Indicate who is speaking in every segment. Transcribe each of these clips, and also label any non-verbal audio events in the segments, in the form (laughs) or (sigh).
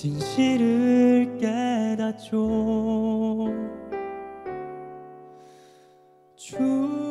Speaker 1: 진실을 깨닫죠. 주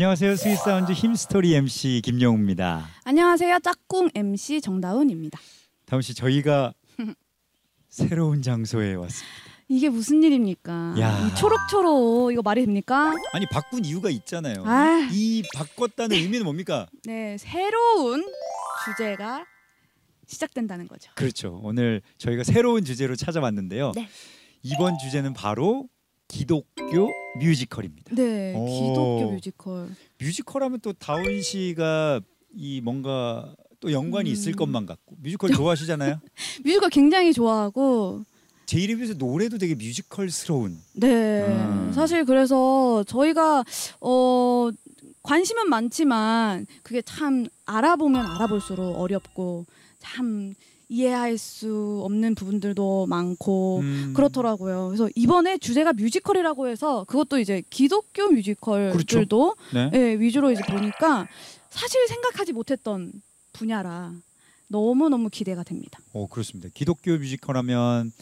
Speaker 2: 안녕하세요. 스윗사운드 Hymnstory MC 김영우입니다.
Speaker 3: 안녕하세요. 짝꿍 MC 정다운입니다.
Speaker 2: 다운 씨 저희가 (laughs) 새로운 장소에 왔습니다.
Speaker 3: 이게 무슨 일입니까?
Speaker 2: 야.
Speaker 3: 이 초록초록 이거 말이 됩니까?
Speaker 2: 아니 바꾼 이유가 있잖아요.
Speaker 3: 아.
Speaker 2: 이 바꿨다는 의미는 뭡니까?
Speaker 3: 네, 새로운 주제가 시작된다는 거죠.
Speaker 2: 그렇죠. 오늘 저희가 새로운 주제로 찾아왔는데요.
Speaker 3: 네.
Speaker 2: 이번 주제는 바로 기독교 뮤지컬입니다.
Speaker 3: 네,
Speaker 2: 오.
Speaker 3: 기독교 뮤지컬.
Speaker 2: 뮤지컬하면 또 다운 씨가 이 뭔가 또 연관이
Speaker 3: 음.
Speaker 2: 있을 것만 같고 뮤지컬 (laughs) 좋아하시잖아요.
Speaker 3: 뮤지컬 굉장히 좋아하고
Speaker 2: 제 이름에서 노래도 되게 뮤지컬스러운.
Speaker 3: 네.
Speaker 2: 음.
Speaker 3: 사실 그래서 저희가 어 관심은 많지만 그게 참 알아보면 알아볼수록 어렵고 참 이해할 수 없는 부분들도 많고
Speaker 2: 음.
Speaker 3: 그렇더라고요. 그래서 이번에 주제가 뮤지컬이라고 해서 그것도 이제 기독교 뮤지컬들도
Speaker 2: 네.
Speaker 3: 예, 위주로 이제 보니까 사실 생각하지 못했던 분야라 너무 너무 기대가 됩니다.
Speaker 2: 어 그렇습니다. 기독교 뮤지컬하면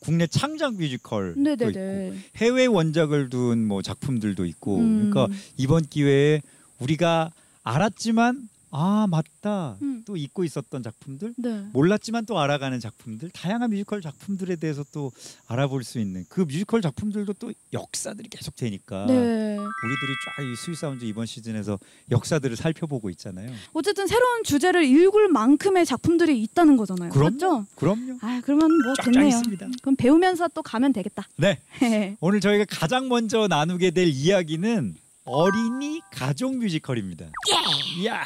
Speaker 2: 국내 창작 뮤지컬도 있고
Speaker 3: 네네네.
Speaker 2: 해외 원작을 둔 뭐 작품들도 있고
Speaker 3: 음.
Speaker 2: 그러니까 이번 기회에 우리가 알았지만 아 맞다
Speaker 3: 음.
Speaker 2: 또 잊고 있었던 작품들
Speaker 3: 네.
Speaker 2: 몰랐지만 또 알아가는 작품들 다양한 뮤지컬 작품들에 대해서 또 알아볼 수 있는 그 뮤지컬 작품들도 또 역사들이 계속 되니까
Speaker 3: 네.
Speaker 2: 우리들이 쫙 이 스윗사운드 이번 시즌에서 역사들을 살펴보고 있잖아요.
Speaker 3: 어쨌든 새로운 주제를 읽을 만큼의 작품들이 있다는 거잖아요.
Speaker 2: 그럼요.
Speaker 3: 맞죠?
Speaker 2: 그럼요.
Speaker 3: 아 그러면 뭐 됐네요.
Speaker 2: 있습니다.
Speaker 3: 그럼 배우면서 또 가면 되겠다.
Speaker 2: 네. (laughs) 오늘 저희가 가장 먼저 나누게 될 이야기는 어린이 가족 뮤지컬입니다.
Speaker 3: 예!
Speaker 2: 이야.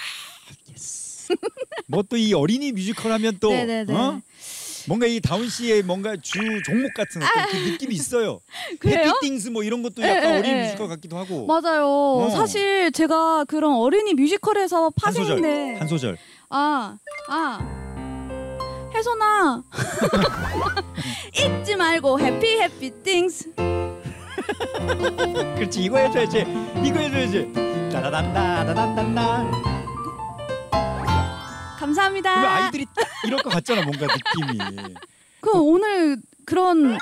Speaker 2: Yes. 뭐 또 이 어린이 뮤지컬 하면 또
Speaker 3: 네네네.
Speaker 2: 어? 뭔가 이 다운 씨의 뭔가 주 종목 같은 어떤 그 느낌이 있어요. (laughs)
Speaker 3: 그래요?
Speaker 2: Happy Things 뭐 이런 것도
Speaker 3: 예,
Speaker 2: 약간
Speaker 3: 예,
Speaker 2: 어린이
Speaker 3: 예.
Speaker 2: 뮤지컬 같기도 하고.
Speaker 3: 맞아요.
Speaker 2: 어.
Speaker 3: 사실 제가 그런 어린이 뮤지컬에서. 파생인데
Speaker 2: 한 소절.
Speaker 3: 아, 아. 혜선아. (laughs) 잊지 말고 해피 해피 띵스.
Speaker 2: 그렇지 이거 해줘야지. 이거 해줘야지. 따라단다 따단단다.
Speaker 3: 감사합니다.
Speaker 2: 그러면 아이들이 딱 이럴 것 같잖아 뭔가 느낌이.
Speaker 3: 그 오늘 그런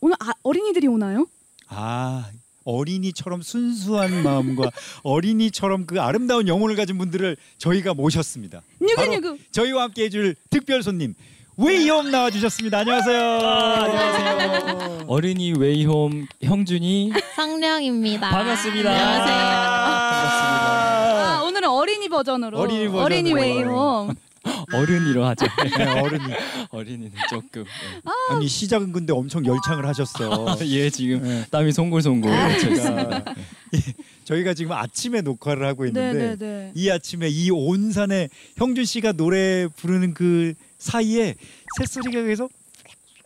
Speaker 3: 오늘 아, 어린이들이 오나요?
Speaker 2: 아 어린이처럼 순수한 마음과 어린이처럼 그 아름다운 영혼을 가진 분들을 저희가 모셨습니다. 바로
Speaker 3: 누구누구.
Speaker 2: 저희와 함께 해줄 특별 손님 웨이홈 나와주셨습니다. 안녕하세요. 안녕하세요.
Speaker 1: 어린이 웨이홈 형준이
Speaker 4: 상령입니다.
Speaker 1: 반갑습니다.
Speaker 4: 안녕하세요.
Speaker 3: 아, 오늘은 어린이 버전으로
Speaker 2: 어린이 버전으로.
Speaker 3: 어린이 웨이홈. (laughs)
Speaker 1: 어른이로 하죠. (laughs)
Speaker 2: 네, 어른이
Speaker 1: 어린이는 조금.
Speaker 2: 아니 시작은 근데 엄청 열창을 하셨어. (laughs)
Speaker 1: 예, 얘 지금
Speaker 2: 네.
Speaker 1: 땀이 송골송골
Speaker 3: 아,
Speaker 1: 쳐 있습니다.
Speaker 2: 저희가 지금 아침에 녹화를 하고 있는데
Speaker 3: 네, 네, 네.
Speaker 2: 이 아침에 이 온산에 형준 씨가 노래 부르는 그 사이에 새소리가 계속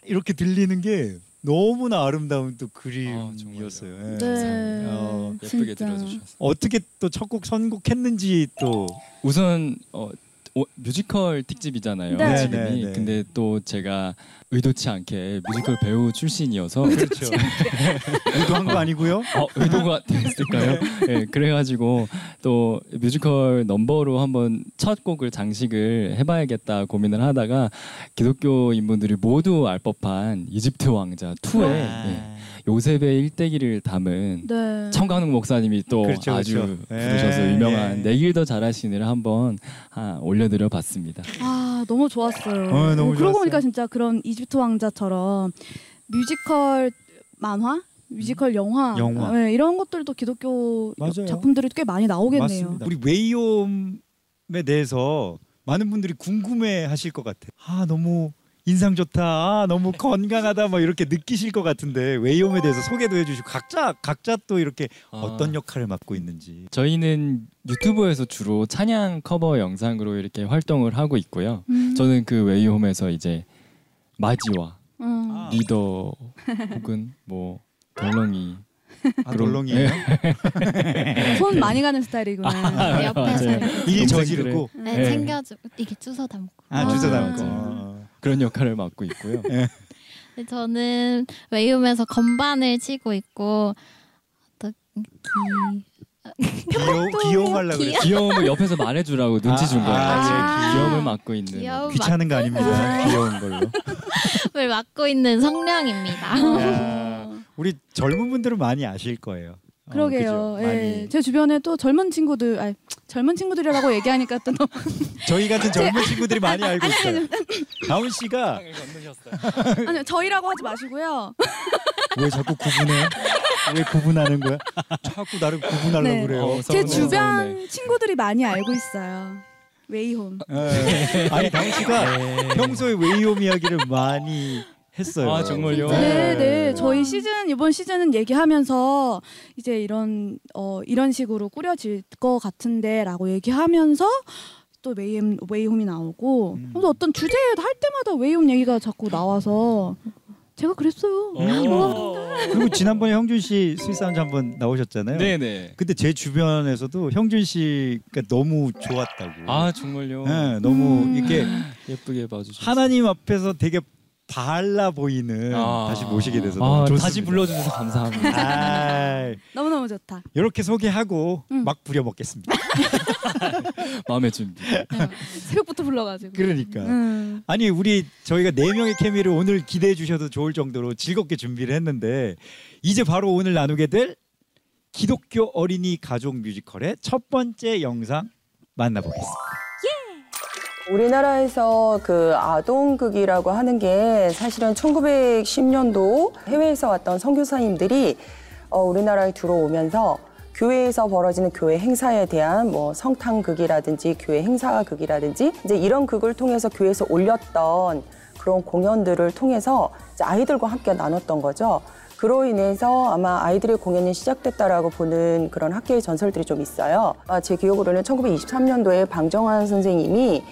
Speaker 2: 이렇게 들리는 게 너무나 아름다운 또 그림이었어요. 예.
Speaker 3: 네.
Speaker 2: 어,
Speaker 1: 예쁘게
Speaker 3: 진짜.
Speaker 1: 들어주셔서.
Speaker 2: 어떻게 또 첫 곡 선곡했는지 또
Speaker 1: 우선 어, 오- 뮤지컬 특집이잖아요.
Speaker 3: 네.
Speaker 1: 지금이.
Speaker 2: 네, 네, 네.
Speaker 1: 근데 또 제가 의도치 않게 뮤지컬 배우 출신이어서
Speaker 2: 그렇죠. (laughs) 의도한 거 아니고요.
Speaker 1: 어, 의도가 됐을까요? 네, 그래가지고 또 뮤지컬 넘버로 한번 첫 곡을 장식을 해봐야겠다 고민을 하다가 기독교인 분들이 모두 알 법한 이집트 왕자 2의
Speaker 2: 아.
Speaker 1: 요셉의 일대기를 담은
Speaker 3: 네.
Speaker 1: 천관웅 목사님이 또
Speaker 2: 그렇죠,
Speaker 1: 아주
Speaker 2: 그렇죠.
Speaker 1: 부르셔서
Speaker 2: 예,
Speaker 1: 유명한
Speaker 2: 예.
Speaker 1: 내 길 더 잘 아시니를 한번 아, 올려드려 봤습니다.
Speaker 3: 아 너무 좋았어요.
Speaker 2: 어, 너무
Speaker 3: 그러고
Speaker 2: 좋았어요.
Speaker 3: 보니까 진짜 그런 이집트 왕자처럼 뮤지컬 만화, 뮤지컬 영화,
Speaker 2: 영화.
Speaker 3: 네, 이런 것들도 기독교
Speaker 2: 맞아요.
Speaker 3: 작품들이 꽤 많이 나오겠네요.
Speaker 2: 맞습니다. 우리 웨이홈에 대해서 많은 분들이 궁금해 하실 것 같아요. 아 너무 인상 좋다. 아 너무 건강하다. 뭐 이렇게 느끼실 것 같은데 웨이홈에 대해서 소개도 해주시고 각자 각자 또 이렇게
Speaker 1: 아.
Speaker 2: 어떤 역할을 맡고 있는지.
Speaker 1: 저희는 유튜브에서 주로 찬양 커버 영상으로 이렇게 활동을 하고 있고요.
Speaker 3: 음.
Speaker 1: 저는 그 웨이홈에서 이제 맏이와
Speaker 3: 음.
Speaker 2: 아.
Speaker 1: 리더 혹은 뭐 덜렁이
Speaker 2: 아, 덜렁이에요. (laughs)
Speaker 3: 손 많이 가는 스타일이구나.
Speaker 4: 네, 옆에서
Speaker 2: 일 저지르고
Speaker 4: 네,
Speaker 1: 네.
Speaker 4: 챙겨주고 이게 주워 담고.
Speaker 2: 아
Speaker 3: 아,
Speaker 2: 주소
Speaker 3: 맞아요.
Speaker 2: 담고.
Speaker 1: 그런 역할을 맡고 있고요. (laughs)
Speaker 4: 네, 저는 웨이홈에서 건반을 치고 있고 어떤 기
Speaker 2: 귀여 귀여움하려 그래.
Speaker 1: 귀여움을 옆에서 말해주라고 눈치 준 거예요.
Speaker 2: 아,
Speaker 1: 지금
Speaker 3: 아.
Speaker 1: 귀여움을 맡고 있는.
Speaker 4: 귀여움
Speaker 2: 귀찮은 거 아닙니다. 귀여운 걸로. (laughs)
Speaker 4: 을 맡고 있는 성령입니다.
Speaker 2: 야, 우리 젊은 분들은 많이 아실 거예요. 어,
Speaker 3: 그러게요.
Speaker 2: 그죠?
Speaker 3: 예. 제 주변에 또 젊은 친구들, 아니, 젊은 친구들이라고 (laughs) 얘기하니까 또 너무
Speaker 2: 저희 같은 젊은 친구들이 많이 알고
Speaker 3: 아니,
Speaker 2: 있어요. 다운 씨가 (laughs)
Speaker 3: 아니요 저희라고 하지 마시고요.
Speaker 2: 왜 자꾸 구분해? 왜 구분하는 거야? 자꾸 나를 구분하려고
Speaker 3: 네.
Speaker 2: 그래요.
Speaker 1: 어,
Speaker 3: 제
Speaker 1: 서운해,
Speaker 3: 주변
Speaker 1: 서운해.
Speaker 3: 친구들이 많이 알고 있어요. 웨이홈.
Speaker 2: 예. 아니 다운 씨가 평소에 웨이홈 이야기를 많이 했어요.
Speaker 1: 아, 정말요?
Speaker 3: 네,
Speaker 1: 네.
Speaker 3: 네. 저희 시즌 이번 시즌은 얘기하면서 이제 이런 어 이런 식으로 꾸려질 것 같은데라고 얘기하면서 또 웨이홈 웨이홈이 나오고
Speaker 2: 음.
Speaker 3: 그래서 어떤 주제 할 때마다 웨이홈 얘기가 자꾸 나와서 제가 그랬어요.
Speaker 1: 어. (laughs)
Speaker 2: 그리고 지난번에 형준 씨 스윗사운드 한번 나오셨잖아요.
Speaker 1: 네네.
Speaker 2: 근데 제 주변에서도 형준 씨가 너무 좋았다고.
Speaker 1: 아 정말요.
Speaker 2: 네, 너무
Speaker 3: 음.
Speaker 2: 이렇게
Speaker 1: 예쁘게 봐주셔서.
Speaker 2: 하나님 앞에서 되게 달라 보이는
Speaker 1: 아.
Speaker 2: 다시 모시게 돼서
Speaker 1: 아,
Speaker 2: 너무 좋습니다.
Speaker 1: 다시 불러주셔서 감사합니다.
Speaker 2: 아,
Speaker 3: 너무 너무 좋다.
Speaker 2: 이렇게 소개하고
Speaker 3: 음.
Speaker 2: 막 부려 먹겠습니다. (laughs)
Speaker 1: 마음의 준비.
Speaker 3: 새벽부터 불러가지고.
Speaker 2: 그러니까.
Speaker 3: 음.
Speaker 2: 아니 우리 저희가 네 명의 케미를 오늘 기대해 주셔도 좋을 정도로 즐겁게 준비를 했는데 이제 바로 오늘 나누게 될 기독교 어린이 가족 뮤지컬의 첫 번째 영상 만나보겠습니다.
Speaker 5: 우리나라에서 그 아동극이라고 하는 게 사실은 1910년도 해외에서 왔던 선교사님들이 어, 우리나라에 들어오면서 교회에서 벌어지는 교회 행사에 대한 뭐 성탄극이라든지 교회 행사극이라든지 이제 이런 극을 통해서 교회에서 올렸던 그런 공연들을 통해서 이제 아이들과 함께 나눴던 거죠. 그로 인해서 아마 아이들의 공연이 시작됐다라고 보는 그런 학계의 전설들이 좀 있어요. 아, 제 기억으로는 1923년도에 방정환 선생님이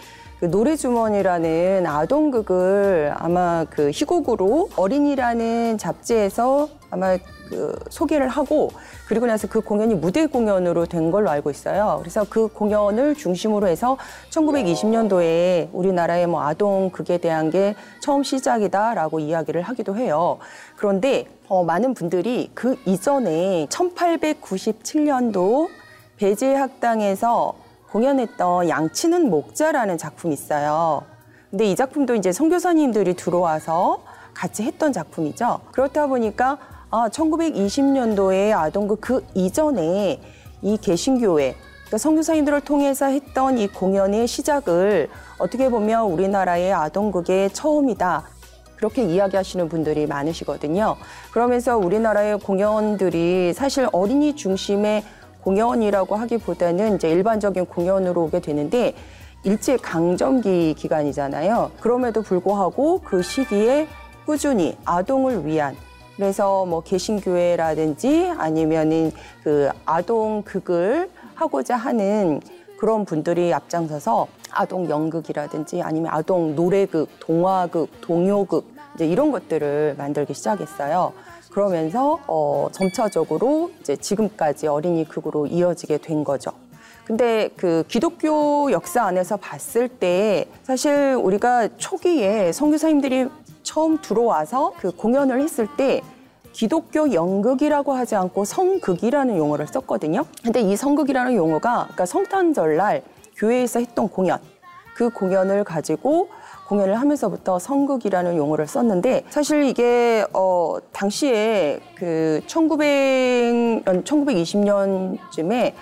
Speaker 5: 그 노래주머니라는 아동극을 아마 그 희곡으로 어린이라는 잡지에서 아마 그 소개를 하고 그리고 나서 그 공연이 무대 공연으로 된 걸로 알고 있어요. 그래서 그 공연을 중심으로 해서 1920년도에 우리나라의 뭐 아동 극에 대한 게 처음 시작이다라고 이야기를 하기도 해요. 그런데 어, 많은 분들이 그 이전에 1897년도 배제학당에서 공연했던 양치는 목자라는 작품이 있어요. 근데 이 작품도 이제 선교사님들이 들어와서 같이 했던 작품이죠. 그렇다 보니까 아, 1920년도에 아동극 그 이전에 이 개신교회 그러니까 선교사님들을 통해서 했던 이 공연의 시작을 어떻게 보면 우리나라의 아동극의 처음이다. 그렇게 이야기하시는 분들이 많으시거든요. 그러면서 우리나라의 공연들이 사실 어린이 중심의 공연이라고 하기보다는 이제 일반적인 공연으로 오게 되는데 일제 강점기 기간이잖아요. 그럼에도 불구하고 그 시기에 꾸준히 아동을 위한 그래서 뭐 개신교회라든지 아니면은 그 아동 극을 하고자 하는 그런 분들이 앞장서서 아동 연극이라든지 아니면 아동 노래극, 동화극, 동요극 이제 이런 것들을 만들기 시작했어요. 그러면서 어, 점차적으로 이제 지금까지 어린이 극으로 이어지게 된 거죠. 근데 그 기독교 역사 안에서 봤을 때 사실 우리가 초기에 선교사님들이 처음 들어와서 그 공연을 했을 때 기독교 연극이라고 하지 않고 성극이라는 용어를 썼거든요. 근데 이 성극이라는 용어가 그러니까 성탄절날 교회에서 했던 공연 그 공연을 가지고 공연을 하면서부터 성극이라는 용어를 썼는데 사실 이게 어 당시에 그 1900, 1920년쯤에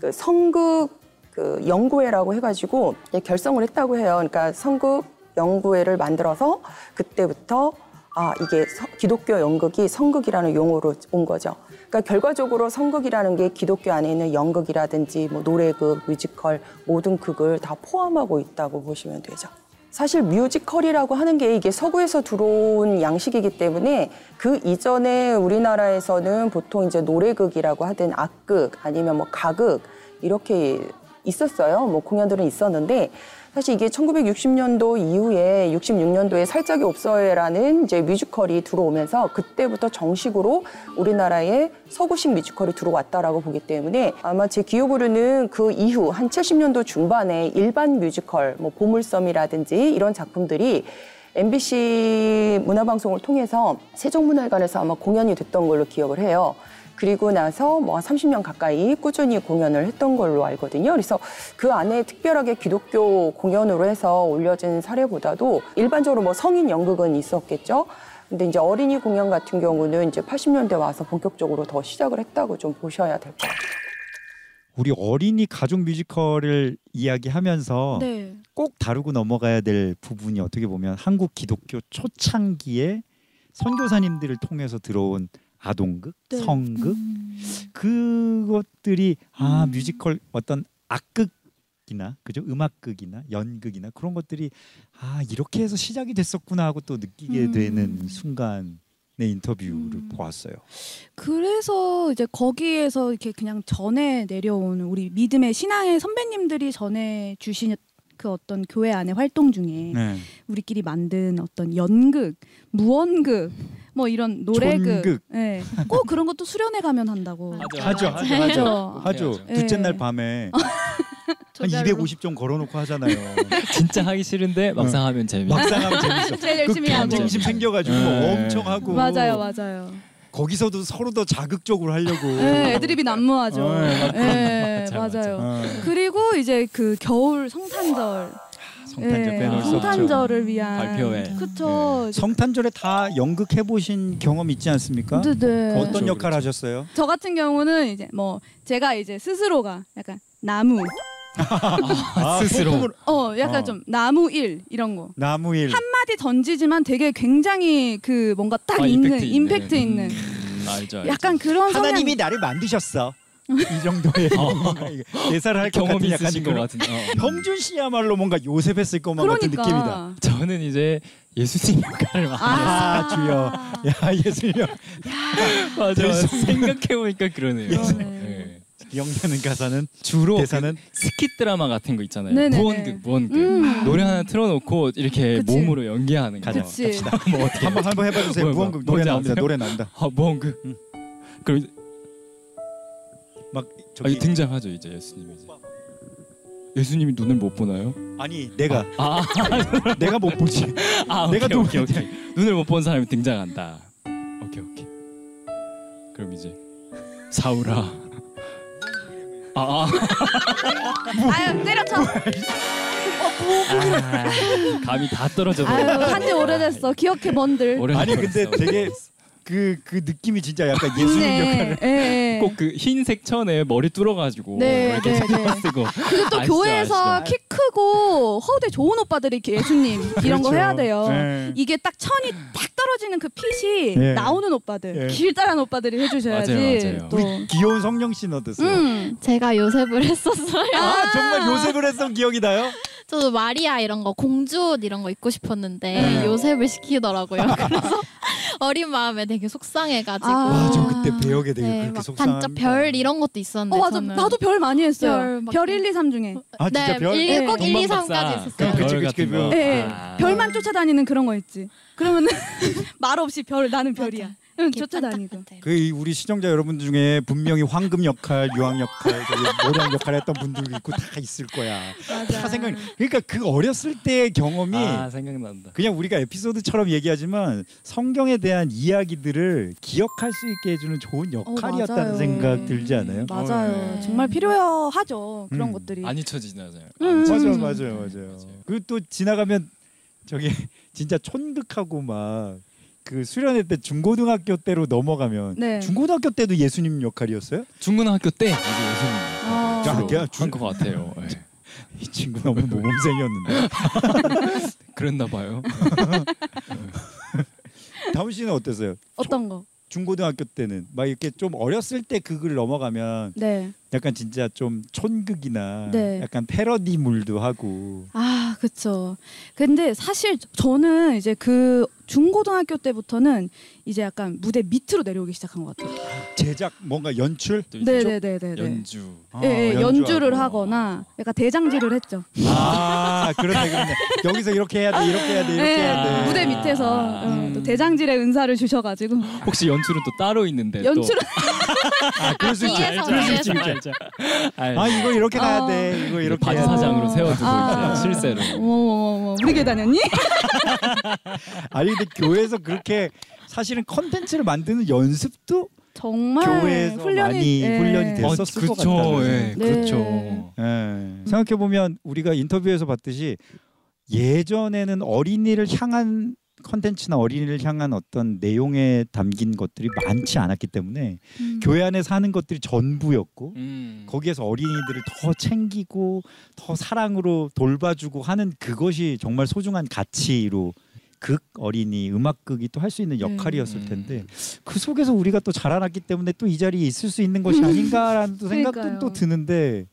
Speaker 5: 그 성극 그 연구회라고 해가지고 결성을 했다고 해요. 그러니까 성극 연구회를 만들어서 그때부터 아 이게 서- 기독교 연극이 성극이라는 용어로 온 거죠. 그러니까 결과적으로 성극이라는 게 기독교 안에 있는 연극이라든지 뭐 노래극, 뮤지컬 모든 극을 다 포함하고 있다고 보시면 되죠. 사실 뮤지컬이라고 하는 게 이게 서구에서 들어온 양식이기 때문에 그 이전에 우리나라에서는 보통 이제 노래극이라고 하든 악극 아니면 뭐 가극 이렇게 있었어요. 뭐 공연들은 있었는데 사실 이게 1960년도 이후에 66년도에 살짝이 없어요라는 이제 뮤지컬이 들어오면서 그때부터 정식으로 우리나라에 서구식 뮤지컬이 들어왔다라고 보기 때문에 아마 제 기억으로는 그 이후 한 70년도 중반에 일반 뮤지컬 뭐 보물섬이라든지 이런 작품들이 MBC 문화방송을 통해서 세종문화회관에서 아마 공연이 됐던 걸로 기억을 해요. 그리고 나서 뭐 30년 가까이 꾸준히 공연을 했던 걸로 알거든요. 그래서 그 안에 특별하게 기독교 공연으로 해서 올려진 사례보다도 일반적으로 뭐 성인 연극은 있었겠죠. 근데 이제 어린이 공연 같은 경우는 이제 80년대 와서 본격적으로 더 시작을 했다고 좀 보셔야 될 것 같아요.
Speaker 2: 우리 어린이 가족 뮤지컬을 이야기하면서
Speaker 3: 네.
Speaker 2: 꼭 다루고 넘어가야 될 부분이 어떻게 보면 한국 기독교 초창기에 선교사님들을 통해서 들어온 아동극,
Speaker 3: 네.
Speaker 2: 성극
Speaker 3: 음.
Speaker 2: 그것들이 아
Speaker 3: 음.
Speaker 2: 뮤지컬 어떤 악극이나 그죠 음악극이나 연극이나 그런 것들이 아 이렇게 해서 시작이 됐었구나 하고 또 느끼게
Speaker 3: 음.
Speaker 2: 되는 순간의 인터뷰를
Speaker 3: 음.
Speaker 2: 보았어요.
Speaker 3: 그래서 이제 거기에서 이렇게 그냥 전해 내려온 우리 믿음의 신앙의 선배님들이 전해 주신 그 어떤 교회 안의 활동 중에
Speaker 2: 네.
Speaker 3: 우리끼리 만든 어떤 연극, 무언극, 뭐 이런 노래극. 예, 꼭 그런 것도 수련회 가면 한다고.
Speaker 1: 하죠.
Speaker 2: 하죠, 하죠, 하죠.
Speaker 1: 해야죠.
Speaker 2: 둘째
Speaker 3: 네.
Speaker 2: 날 밤에 (laughs) 한
Speaker 4: 조별로.
Speaker 2: 250점 걸어놓고 하잖아요. (laughs)
Speaker 1: 진짜 하기 싫은데 막상 하면 재미.
Speaker 2: 막상 하면 재밌어.
Speaker 3: 제일
Speaker 2: 그
Speaker 3: 열심히 하고.
Speaker 2: 경쟁심 생겨가지고
Speaker 1: 네.
Speaker 2: 엄청 하고
Speaker 3: 맞아요, 맞아요.
Speaker 2: 거기서도 서로 더 자극적으로 하려고.
Speaker 3: 예, 애드립이 난무하죠.
Speaker 2: 어,
Speaker 3: 예,
Speaker 1: 맞아, 맞아.
Speaker 3: 맞아요.
Speaker 2: 어,
Speaker 3: 그리고 이제 그 겨울 성탄절,
Speaker 2: 성탄절 빼놓을 없죠.
Speaker 3: 성탄절을 위한
Speaker 1: 발표회.
Speaker 3: 그쵸.
Speaker 2: 성탄절에 다 연극 해 보신 경험 있지 않습니까?
Speaker 3: 네, 네.
Speaker 2: 어떤
Speaker 1: 그렇죠,
Speaker 2: 역할
Speaker 1: 그렇죠.
Speaker 2: 하셨어요?
Speaker 3: 저 같은 경우는 이제 뭐 제가 이제 스스로가 약간 나무,
Speaker 2: 아,
Speaker 1: 스스로.
Speaker 2: 소품으로-
Speaker 3: 어, 약간
Speaker 2: 어.
Speaker 3: 좀 나무 일 이런 거.
Speaker 2: 나무일.
Speaker 3: 한 마디 던지지만 되게 굉장히 그 뭔가 딱
Speaker 1: 아,
Speaker 3: 있는
Speaker 1: 임팩트
Speaker 3: 임팩트
Speaker 1: 있는. 음, 알죠, 알죠.
Speaker 3: 약간 그런 성향.
Speaker 2: 하나님이 나를 만드셨어. 이 정도의 (laughs) 대사를 할것 같은
Speaker 1: 경험이 있으신 것 같은데. 어.
Speaker 2: 형준 씨야말로 뭔가 요셉 했을 것만 같은
Speaker 3: 그러니까.
Speaker 2: 느낌이다.
Speaker 1: 저는 이제 예수님 역할을 많이
Speaker 2: 아, 주여. 야 예수님
Speaker 1: 맞아. 생각해 보니까 그러네요.
Speaker 3: 그러네.
Speaker 1: 네.
Speaker 2: 영리하는 가사는
Speaker 1: 주로
Speaker 2: 대사는
Speaker 1: 그 스킷 드라마 같은 거 있잖아요.
Speaker 3: 네네네.
Speaker 1: 무언극, 무언극.
Speaker 3: 음.
Speaker 1: 노래 하나 틀어놓고 이렇게
Speaker 3: 그치.
Speaker 1: 몸으로 연기하는 거.
Speaker 3: 그치.
Speaker 1: 뭐 어떻게?
Speaker 2: 한번 한번 해봐 주세요.
Speaker 1: 뭐야, 뭐야.
Speaker 2: 무언극 노래 나옵니다. 노래 나온다.
Speaker 1: 아 무언극.
Speaker 2: 음.
Speaker 1: 그럼
Speaker 2: 막
Speaker 1: 아,
Speaker 2: 저기
Speaker 1: 등장하죠 이제 예수님이 이제. 예수님이 눈을 못 보나요?
Speaker 2: 아니 내가
Speaker 1: 아, (laughs)
Speaker 2: 내가 못 보지.
Speaker 1: 아
Speaker 2: 내가
Speaker 1: 오케이,
Speaker 2: 또
Speaker 1: 오케이 오케이 눈을 못 본 사람이 등장한다. 오케이 오케이. 그럼 이제 사울아. 아, 아, (laughs)
Speaker 3: 아유 때려쳐.
Speaker 1: 아 감이 다 떨어져
Speaker 3: 아유. 한지 오래됐어. 기억해 뭔들.
Speaker 2: 아니 근데 되게 그 그 느낌이 진짜 약간 예수님 역할을
Speaker 3: 예, 예. (laughs)
Speaker 1: 꼭그 흰색 천에 머리 뚫어가지고
Speaker 3: 네,
Speaker 1: 이렇게
Speaker 3: 네,
Speaker 1: 신경
Speaker 3: 네.
Speaker 1: 쓰고
Speaker 3: 그리고 또
Speaker 1: 아시죠,
Speaker 3: 교회에서
Speaker 1: 아시죠.
Speaker 3: 키 크고 허우대 좋은 오빠들이 이렇게 예수님 (laughs) 이런 거
Speaker 2: 그렇죠.
Speaker 3: 해야 돼요.
Speaker 2: 네.
Speaker 3: 이게 딱 천이 딱 떨어지는 그 핏이
Speaker 2: 예.
Speaker 3: 나오는 오빠들,
Speaker 2: 예.
Speaker 3: 길다란 오빠들이 해주셔야지.
Speaker 1: 맞아요, 맞아요.
Speaker 3: 또.
Speaker 2: 우리 귀여운 성령 씨는 어땠어요?
Speaker 3: 음.
Speaker 4: 제가 요셉을 했었어요.
Speaker 2: 아 정말 요셉을 했던 기억이 나요?
Speaker 4: 저도 마리아 이런 거 공주 옷 이런 거 입고 싶었는데
Speaker 2: 네.
Speaker 4: 요셉을 시키더라고요. 그래서 (laughs) 어린 마음에 되게 속상해가지고
Speaker 3: 아.
Speaker 2: 맞아 그때 배역에 되게
Speaker 4: 네,
Speaker 2: 그렇게
Speaker 4: 막
Speaker 2: 속상한
Speaker 4: 반짝 별 이런 것도 있었는데
Speaker 3: 어 맞아.
Speaker 4: 저는
Speaker 3: 나도 별 많이 했어요.
Speaker 4: 별 막-
Speaker 3: 별 1, 2, 3 중에.
Speaker 2: 아 진짜
Speaker 4: 네,
Speaker 2: 별?
Speaker 4: 일-
Speaker 3: 예.
Speaker 4: 꼭 1, 2,
Speaker 1: 동방박사.
Speaker 4: 3까지
Speaker 2: 그럼
Speaker 4: 있었어요.
Speaker 2: 그치,
Speaker 1: 별
Speaker 2: 그치. 그-
Speaker 3: 예, 예.
Speaker 1: 아.
Speaker 3: 별만 쫓아다니는 그런 거 있지. 그러면은 (laughs) 말 없이 별 나는 별이야. 응, 쫓아다니고.
Speaker 4: 반짝반짝.
Speaker 2: 그 우리 시청자 여러분 중에 분명히 황금 역할, 유황 역할, 모량 역할 했던 분들도 있고 다 있을 거야. 다 생각. 그러니까 그 어렸을 때의 경험이
Speaker 1: 아 생각난다.
Speaker 2: 그냥 우리가 에피소드처럼 얘기하지만 성경에 대한 이야기들을 기억할 수 있게 해주는 좋은 역할이었다는
Speaker 3: 맞아요.
Speaker 2: 생각 들지 않아요?
Speaker 3: 맞아요.
Speaker 4: 네.
Speaker 3: 정말 필요하죠. 그런
Speaker 2: 음.
Speaker 3: 것들이.
Speaker 1: 안 잊혀지잖아요.
Speaker 3: 음,
Speaker 1: 안
Speaker 2: 맞아요. 맞아요, 맞아요. 그리고 또 지나가면 저기 (laughs) 진짜 촌극하고 막 그 수련회 때 중고등학교 때로 넘어가면
Speaker 3: 네.
Speaker 2: 중고등학교 때도 예수님 역할이었어요?
Speaker 1: 중고등학교 때 이제 예수님
Speaker 2: 야,
Speaker 1: 한것 같아요. 네. (laughs)
Speaker 2: 이 친구 너무 모범생이었는데. (laughs)
Speaker 1: 그랬나 봐요. (laughs)
Speaker 2: 다운 씨는 어땠어요?
Speaker 3: 어떤 거?
Speaker 2: 중고등학교 때는 막 이렇게 좀 어렸을 때 극을 넘어가면
Speaker 3: 네.
Speaker 2: 약간 진짜 좀 촌극이나
Speaker 3: 네.
Speaker 2: 약간 패러디물도 하고
Speaker 3: 아, 그쵸. 근데 사실 저는 이제 그 중고등학교 때부터는 이제 약간 무대 밑으로 내려오기 시작한 것 같아요.
Speaker 2: 제작 뭔가 연출
Speaker 3: 네네네네.
Speaker 1: 연주.
Speaker 2: 아,
Speaker 3: 예, 예,
Speaker 2: 연주하고.
Speaker 3: 연주를 하거나 약간 대장질을 했죠.
Speaker 2: 아 그러네 그러네 여기서 이렇게 해야 돼 이렇게 해야 돼 이렇게
Speaker 3: 예,
Speaker 2: 해야 돼
Speaker 3: 무대 밑에서 어,
Speaker 2: 음.
Speaker 3: 또 대장질의 은사를 주셔가지고
Speaker 1: 혹시 연출은 또 따로 있는데
Speaker 3: 연출은 (laughs)
Speaker 2: 아 그럴 수 있지
Speaker 4: 뒤에서,
Speaker 2: 그럴 수 있지
Speaker 4: 뒤에서.
Speaker 1: 알죠.
Speaker 2: 아 이거 이렇게 가야
Speaker 3: 어.
Speaker 2: 돼 이거 이렇게
Speaker 1: 바지
Speaker 2: 해야 돼.
Speaker 1: 사장으로 세워두고
Speaker 3: 아.
Speaker 1: 이제 실세로.
Speaker 3: 어머머머 우리 교회 다녔니? (laughs)
Speaker 2: 아니 근데 교회에서 그렇게 사실은 컨텐츠를 만드는 연습도
Speaker 3: 정말
Speaker 2: 교회에서
Speaker 3: 훈련이
Speaker 2: 많이
Speaker 3: 예.
Speaker 2: 훈련이 됐었을 것 같다는
Speaker 1: 예,
Speaker 3: 네.
Speaker 1: 그렇죠.
Speaker 2: 예. 생각해 보면 우리가 인터뷰에서 봤듯이 예전에는 어린이를 향한 컨텐츠나 어린이를 향한 어떤 내용에 담긴 것들이 많지 않았기 때문에
Speaker 3: 음.
Speaker 2: 교회 안에서 하는 것들이 전부였고
Speaker 1: 음.
Speaker 2: 거기에서 어린이들을 더 챙기고 더 사랑으로 돌봐주고 하는 그것이 정말 소중한 가치로 극 어린이 음악극이 또 할 수 있는 역할이었을
Speaker 1: 음.
Speaker 2: 텐데 그 속에서 우리가 또 자라났기 때문에 또 이 자리에 있을 수 있는 것이 아닌가라는 또 생각도. 또 드는데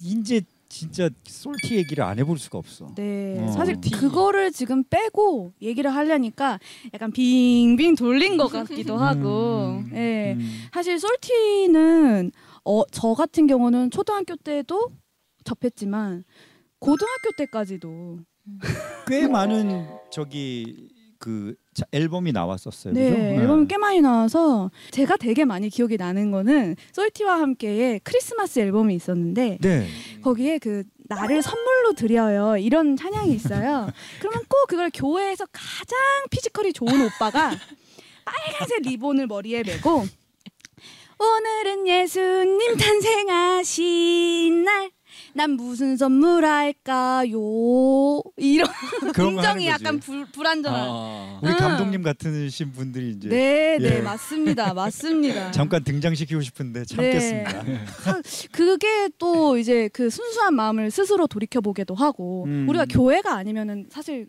Speaker 2: 이제 진짜 솔티 얘기를 안 해볼 수가 없어.
Speaker 3: 네,
Speaker 2: 어.
Speaker 3: 사실 그거를 지금 빼고 얘기를 하려니까 약간 빙빙 돌린 것 같기도 하고,
Speaker 2: 음,
Speaker 3: 예.
Speaker 2: 음.
Speaker 3: 사실 솔티는 어, 저 같은 경우는 초등학교 때도 접했지만 고등학교 때까지도
Speaker 2: 꽤 많은 저기 그 자- 앨범이 나왔었어요.
Speaker 3: 네,
Speaker 2: 그죠?
Speaker 3: 앨범이 꽤 많이 나와서 제가 되게 많이 기억이 나는 거는 솔티와 함께의 크리스마스 앨범이 있었는데
Speaker 2: 네.
Speaker 3: 거기에 그 나를 선물로 드려요 이런 찬양이 있어요. (laughs) 그러면 꼭 그걸 교회에서 가장 피지컬이 좋은 오빠가 (laughs) 빨간색 리본을 머리에 메고 오늘은 예수님 탄생하신 날 난 무슨 선물할까요? 이런
Speaker 2: 거지.
Speaker 3: 약간 불, 불안정한.
Speaker 1: 아.
Speaker 2: 우리
Speaker 3: 음.
Speaker 2: 감독님 같으신 분들이 이제
Speaker 3: 네, 네,
Speaker 2: 예.
Speaker 3: 맞습니다, 맞습니다. (laughs)
Speaker 2: 잠깐 등장시키고 싶은데 참겠습니다.
Speaker 3: 그게 또 이제 그 순수한 마음을 스스로 돌이켜 보게도 하고
Speaker 2: 음.
Speaker 3: 우리가 교회가 아니면은 사실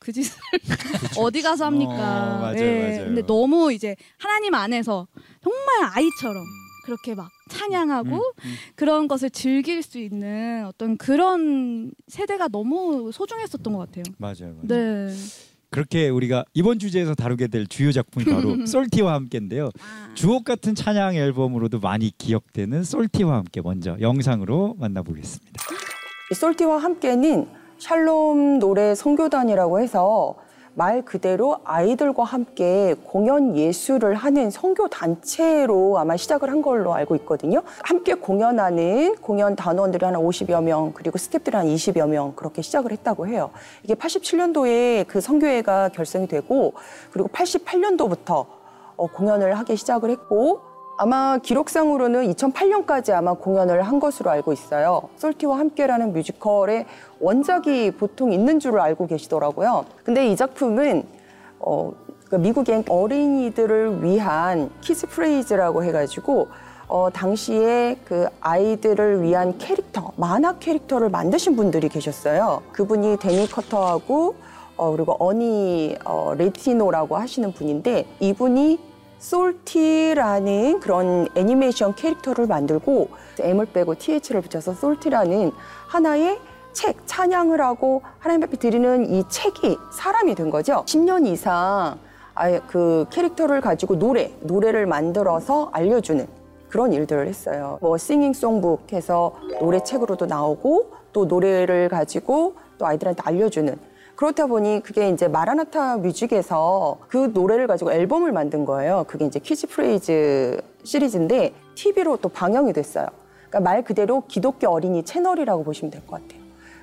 Speaker 3: 그 짓을 (laughs) 어디 가서 합니까?
Speaker 2: 어, 맞아요,
Speaker 3: 예.
Speaker 2: 맞아요.
Speaker 3: 근데 너무 이제 하나님 안에서 정말 아이처럼 그렇게 막 찬양하고
Speaker 2: 음, 음.
Speaker 3: 그런 것을 즐길 수 있는 어떤 그런 세대가 너무 소중했었던 것 같아요.
Speaker 2: 맞아요. 맞아요.
Speaker 3: 네.
Speaker 2: 그렇게 우리가 이번 주제에서 다루게 될 주요 작품이 바로 (laughs) 솔티와 함께인데요. 주옥 같은 찬양 앨범으로도 많이 기억되는 솔티와 함께 먼저 영상으로 만나보겠습니다.
Speaker 5: 이 솔티와 함께는 샬롬 노래 선교단이라고 해서 말 그대로 아이들과 함께 공연 예술을 하는 선교 단체로 아마 시작을 한 걸로 알고 있거든요. 함께 공연하는 공연 단원들이 한 50여 명, 그리고 스태프들이 한 20여 명 그렇게 시작을 했다고 해요. 이게 87년도에 그 선교회가 결성이 되고 그리고 88년도부터 어, 공연을 하기 시작을 했고 아마 기록상으로는 2008년까지 아마 공연을 한 것으로 알고 있어요. 솔티와 함께라는 뮤지컬의 원작이 보통 있는 줄을 알고 계시더라고요. 근데 이 작품은 어, 그 미국의 어린이들을 위한 Kids Praise라고 해가지고 어, 당시에 그 아이들을 위한 캐릭터, 만화 캐릭터를 만드신 분들이 계셨어요. 그분이 데비 커너하고 어, 그리고 어니 어, 레티노라고 하시는 분인데 이분이 솔티라는 그런 애니메이션 캐릭터를 만들고 M을 빼고 TY를 붙여서 솔티라는 하나의 책, 찬양을 하고 하나님 앞에 드리는 이 책이 사람이 된 거죠. 10년 이상 그 캐릭터를 가지고 노래, 노래를 만들어서 알려주는 그런 일들을 했어요. 뭐 singing songbook 해서 노래책으로도 나오고 또 노래를 가지고 또 아이들한테 알려주는 그렇다 보니 그게 이제 마라나타 뮤직에서 그 노래를 가지고 앨범을 만든 거예요. 그게 이제 Kids Praise 시리즈인데 TV로 또 방영이 됐어요. 그러니까 말 그대로 기독교 어린이 채널이라고 보시면 될 것 같아요.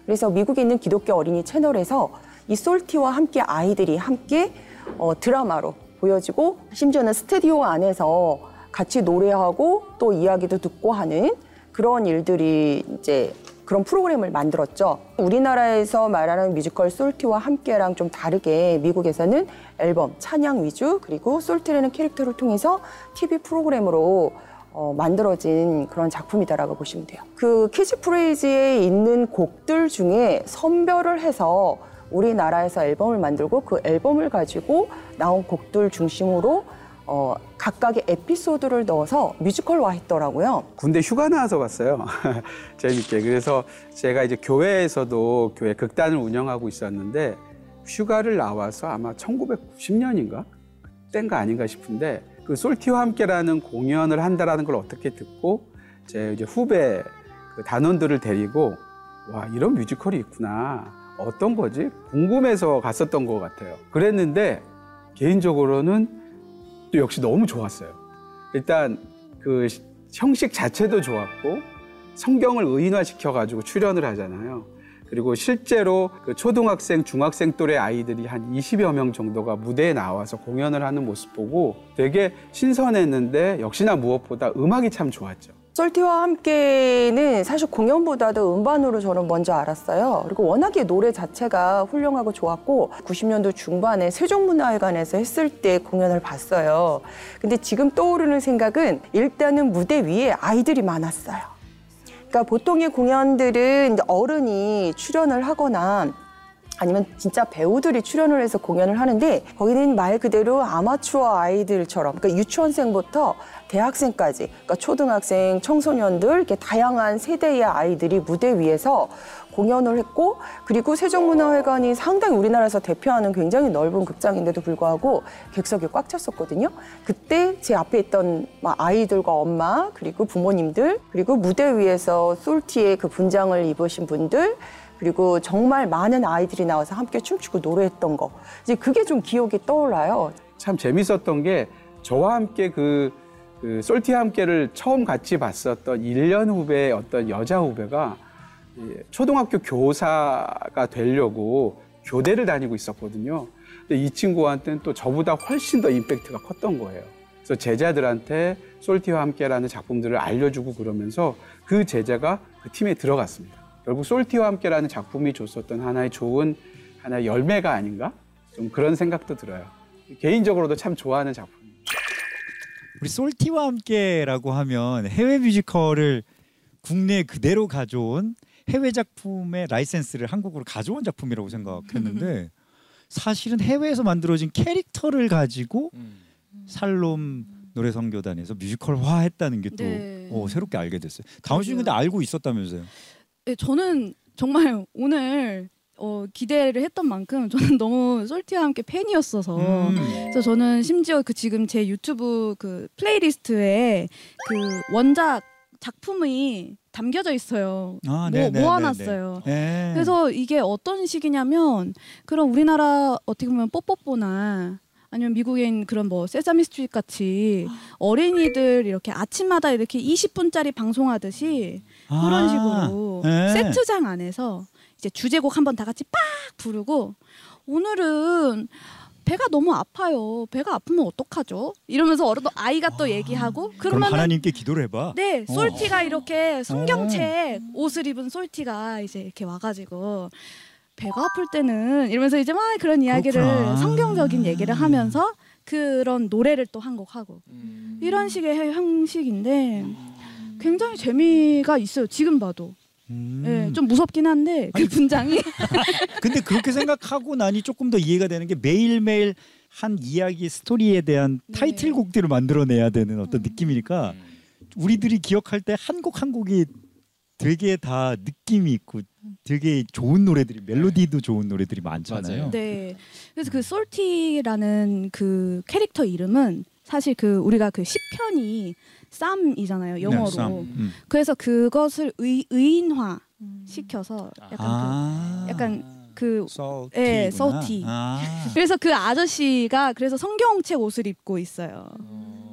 Speaker 5: 그래서 미국에 있는 기독교 어린이 채널에서 이 솔티와 함께 아이들이 함께 어, 드라마로 보여지고 심지어는 스튜디오 안에서 같이 노래하고 또 이야기도 듣고 하는 그런 일들이 이제 그런 프로그램을 만들었죠. 우리나라에서 말하는 뮤지컬 솔티와 함께랑 좀 다르게 미국에서는 앨범, 찬양 위주 그리고 솔티라는 캐릭터를 통해서 TV 프로그램으로 어, 만들어진 그런 작품이다라고 보시면 돼요. 그 Kids Praise에 있는 곡들 중에 선별을 해서 우리나라에서 앨범을 만들고 그 앨범을 가지고 나온 곡들 중심으로 어, 각각의 에피소드를 넣어서 뮤지컬화 했더라고요.
Speaker 6: 군대 휴가 나와서 갔어요. (laughs) 재밌게. 그래서 제가 이제 교회에서도 교회 극단을 운영하고 있었는데 휴가를 나와서 아마 1990년인가? 그때인가 아닌가 싶은데 그 솔티와 함께라는 공연을 한다라는 걸 어떻게 듣고 제 이제 후배 그 단원들을 데리고 와 이런 뮤지컬이 있구나 어떤 거지 궁금해서 갔었던 것 같아요. 그랬는데 개인적으로는 또 역시 너무 좋았어요. 일단 그 시- 형식 자체도 좋았고 성경을 의인화시켜 가지고 출연을 하잖아요. 그리고 실제로 그 초등학생, 중학생 또래 아이들이 한 20여 명 정도가 무대에 나와서 공연을 하는 모습 보고 되게 신선했는데 역시나 무엇보다 음악이 참 좋았죠.
Speaker 5: 솔티와 함께는 사실 공연보다도 음반으로 저는 먼저 알았어요. 그리고 워낙에 노래 자체가 훌륭하고 좋았고 90년도 중반에 세종문화회관에서 했을 때 공연을 봤어요. 근데 지금 떠오르는 생각은 일단은 무대 위에 아이들이 많았어요. 그러니까 보통의 공연들은 어른이 출연을 하거나 아니면 진짜 배우들이 출연을 해서 공연을 하는데 거기는 말 그대로 아마추어 아이들처럼 그러니까 유치원생부터 대학생까지 그러니까 초등학생, 청소년들 이렇게 다양한 세대의 아이들이 무대 위에서 공연을 했고 그리고 세종문화회관이 상당히 우리나라에서 대표하는 굉장히 넓은 극장인데도 불구하고 객석이 꽉 찼었거든요. 그때 제 앞에 있던 막 아이들과 엄마 그리고 부모님들 그리고 무대 위에서 솔티의 그 분장을 입으신 분들 그리고 정말 많은 아이들이 나와서 함께 춤추고 노래했던 거 이제 그게 좀 기억이 떠올라요.
Speaker 6: 참 재밌었던 게 저와 함께 그, 그 솔티와 함께를 처음 같이 봤었던 1년 후배의 어떤 여자 후배가 예, 초등학교 교사가 되려고 교대를 다니고 있었거든요. 근데 이 친구한테는 또 저보다 훨씬 더 임팩트가 컸던 거예요. 그래서 제자들한테 솔티와 함께라는 작품들을 알려주고 그러면서 그 제자가 그 팀에 들어갔습니다. 결국 솔티와 함께라는 작품이 줬었던 하나의 좋은 하나의 열매가 아닌가 좀 그런 생각도 들어요. 개인적으로도 참 좋아하는 작품.
Speaker 2: 우리 솔티와 함께라고 하면 해외 뮤지컬을 국내에 그대로 가져온 해외 작품의 라이센스를 한국으로 가져온 작품이라고 생각했는데 (laughs) 사실은 해외에서 만들어진 캐릭터를 가지고
Speaker 1: 음.
Speaker 2: 살롬 노래 성교단에서 뮤지컬화했다는 게또
Speaker 3: 네.
Speaker 2: 어, 새롭게 알게 됐어요. 다운 씨는. 근데 알고 있었다면서요?
Speaker 3: 네, 저는 정말 오늘 어, 기대를 했던 만큼 저는 너무 솔티와 함께 팬이었어서
Speaker 2: 음.
Speaker 3: 그래서 저는 심지어 그 지금 제 유튜브 그 playlist에 그 원작 작품이 담겨져 있어요.
Speaker 2: 아,
Speaker 3: 모,
Speaker 2: 네, 네,
Speaker 3: 모아놨어요.
Speaker 2: 네, 네.
Speaker 3: 그래서 이게 어떤 식이냐면 그런 우리나라 어떻게 보면 뽀뽀뽀나 아니면 있는 그런 뭐 세사미 스트릿 같이 어린이들 이렇게 아침마다 이렇게 20분짜리 방송하듯이 그런
Speaker 2: 아,
Speaker 3: 식으로
Speaker 2: 네.
Speaker 3: 세트장 안에서 이제 주제곡 한번 다 같이 빡 부르고 오늘은 배가 너무 아파요. 배가 아프면 어떡하죠? 이러면서 어른 아이가 또 얘기하고 그러면
Speaker 2: 하나님께 기도를 해봐.
Speaker 3: 네,
Speaker 2: 어.
Speaker 3: 솔티가 이렇게 성경책 옷을 입은 솔티가 이제 이렇게 와가지고 배가 아플 때는 이러면서 이제 막 그런 이야기를
Speaker 2: 그렇구나.
Speaker 3: 성경적인 얘기를 하면서 그런 노래를 또 한 곡 하고
Speaker 1: 음.
Speaker 3: 이런 식의 형식인데 굉장히 재미가 있어요. 지금 봐도.
Speaker 2: 음.
Speaker 3: 예, 좀 무섭긴 한데 그 분장이 (laughs)
Speaker 2: 근데 그렇게 생각하고 나니 조금 더 이해가 되는 게 매일매일 한 이야기 스토리에 대한
Speaker 3: 네.
Speaker 2: 타이틀곡들을 만들어내야 되는 어떤
Speaker 3: 음.
Speaker 2: 느낌이니까
Speaker 1: 음.
Speaker 2: 우리들이 기억할 때 한 곡 한 곡이 되게 다 느낌이 있고 되게 좋은 노래들이 멜로디도 좋은 노래들이 많잖아요.
Speaker 1: 맞아요.
Speaker 3: 네. 그래서 그 솔티라는 그 캐릭터 이름은 사실 그 우리가 그 시편이 쌈이잖아요 영어로.
Speaker 2: 네, 쌈. 음.
Speaker 3: 그래서 그것을 의, 의인화
Speaker 4: 음.
Speaker 3: 시켜서 약간
Speaker 2: 아.
Speaker 3: 그 약간 그. 예, salty.
Speaker 2: 아. (laughs)
Speaker 3: 그래서 그 아저씨가 그래서 성경책 옷을 입고 있어요.